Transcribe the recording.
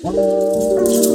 Música